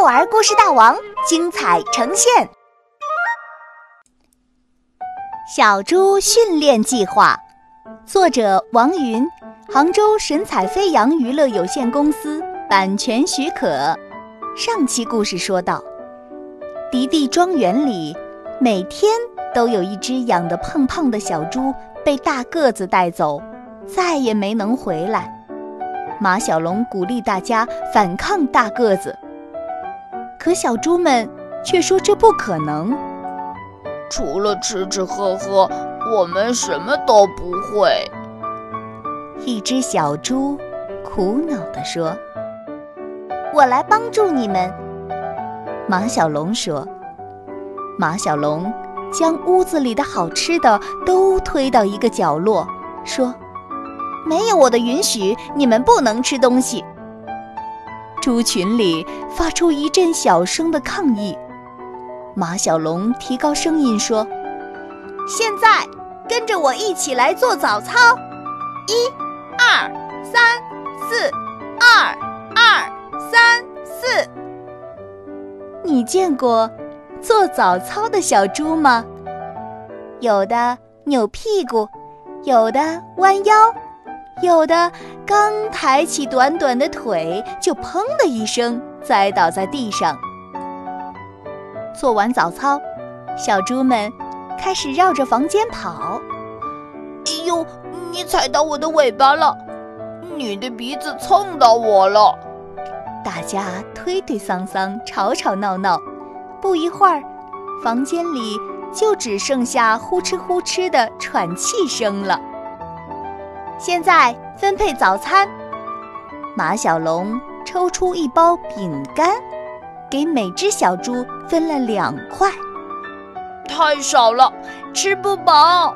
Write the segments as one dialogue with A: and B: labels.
A: 幼儿故事大王精彩呈现，《小猪训练计划》，作者王云，杭州神采飞扬娱乐有限公司版权许可。上期故事说到，迪迪庄园里每天都有一只养得胖胖的小猪被大个子带走，再也没能回来。马小龙鼓励大家反抗大个子。可小猪们却说这不可能。
B: 除了吃吃喝喝，我们什么都不会。
A: 一只小猪苦恼地说：“我来帮助你们。”马小龙说：“马小龙将屋子里的好吃的都推到一个角落，说：‘没有我的允许，你们不能吃东西。’”猪群里发出一阵小声的抗议。马小龙提高声音说：“现在跟着我一起来做早操，一、二、三、四，二、二、三、四。你见过做早操的小猪吗？有的扭屁股，有的弯腰。”有的刚抬起短短的腿，就砰的一声栽倒在地上。做完早操，小猪们开始绕着房间跑。
B: 哎呦，你踩到我的尾巴了！你的鼻子蹭到我了！
A: 大家推推搡搡，吵吵闹闹。不一会儿，房间里就只剩下呼哧呼哧的喘气声了。现在分配早餐。马小龙抽出一包饼干，给每只小猪分了两块。
B: 太少了，吃不饱。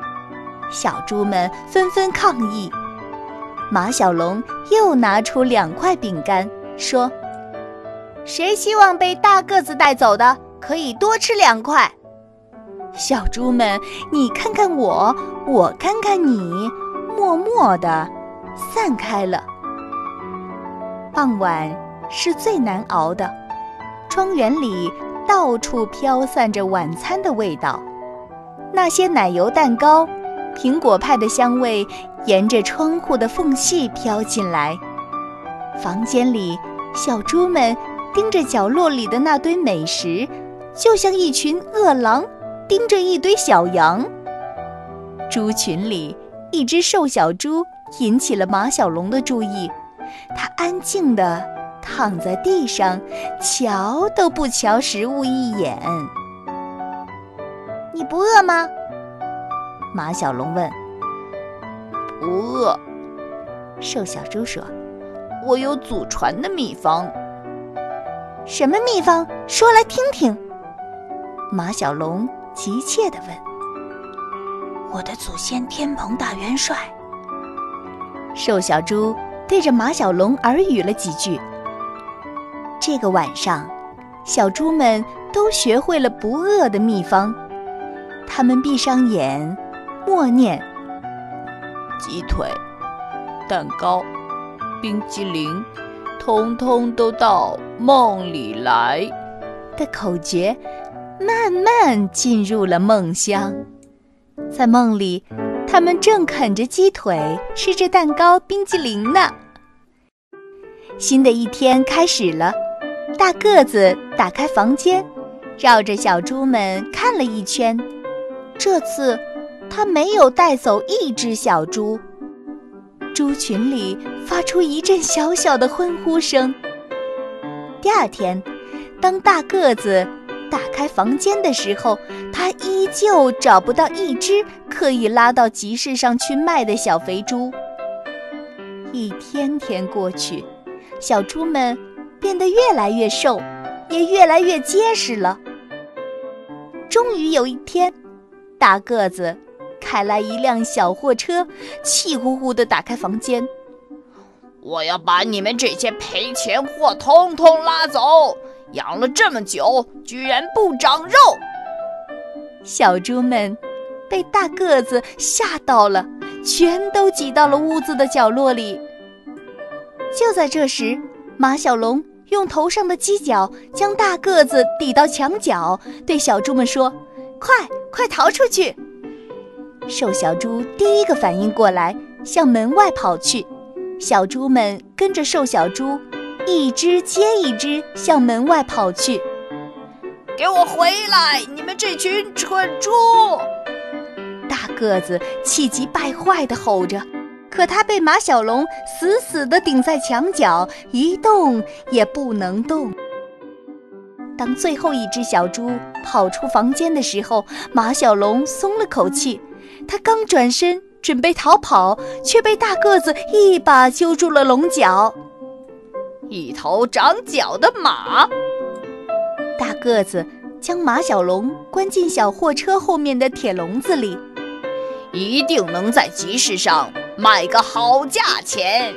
A: 小猪们纷纷抗议。马小龙又拿出两块饼干，说：“谁希望被大个子带走的，可以多吃两块。”小猪们，你看看我，我看看你。默默地散开了。傍晚是最难熬的，庄园里到处飘散着晚餐的味道，那些奶油蛋糕、苹果派的香味沿着窗户的缝隙飘进来。房间里，小猪们盯着角落里的那堆美食，就像一群饿狼盯着一堆小羊。猪群里。一只瘦小猪引起了马小龙的注意，它安静地躺在地上，瞧都不瞧食物一眼。你不饿吗？马小龙问。
B: 不饿，
A: 瘦小猪说。
B: 我有祖传的秘方。
A: 什么秘方？说来听听。马小龙急切地问。我的祖先天蓬大元帅，瘦小猪对着马小龙耳语了几句。这个晚上，小猪们都学会了不饿的秘方。他们闭上眼，默念：“
B: 鸡腿、蛋糕、冰激凌，通通都到梦里来。”
A: 的口诀，慢慢进入了梦乡。在梦里，他们正啃着鸡腿，吃着蛋糕、冰激凌呢。新的一天开始了，大个子打开房间，绕着小猪们看了一圈。这次，他没有带走一只小猪。猪群里发出一阵小小的欢呼声。第二天，当大个子。打开房间的时候，他依旧找不到一只可以拉到集市上去卖的小肥猪。一天天过去，小猪们变得越来越瘦，也越来越结实了。终于有一天，大个子开来一辆小货车，气呼呼地打开房间：“
B: 我要把你们这些赔钱货通通拉走！”养了这么久，居然不长肉！
A: 小猪们被大个子吓到了，全都挤到了屋子的角落里。就在这时，马小龙用头上的犄角将大个子抵到墙角，对小猪们说：“快快逃出去！”瘦小猪第一个反应过来，向门外跑去。小猪们跟着瘦小猪，一只接一只向门外跑去。
B: 给我回来！你们这群蠢猪！
A: 大个子气急败坏地吼着。可他被马小龙死死地顶在墙角，一动也不能动。当最后一只小猪跑出房间的时候，马小龙松了口气。他刚转身准备逃跑，却被大个子一把揪住了龙角。
B: 一头长角的马！
A: 大个子将马小龙关进小货车后面的铁笼子里，
B: 一定能在集市上。卖个好价钱。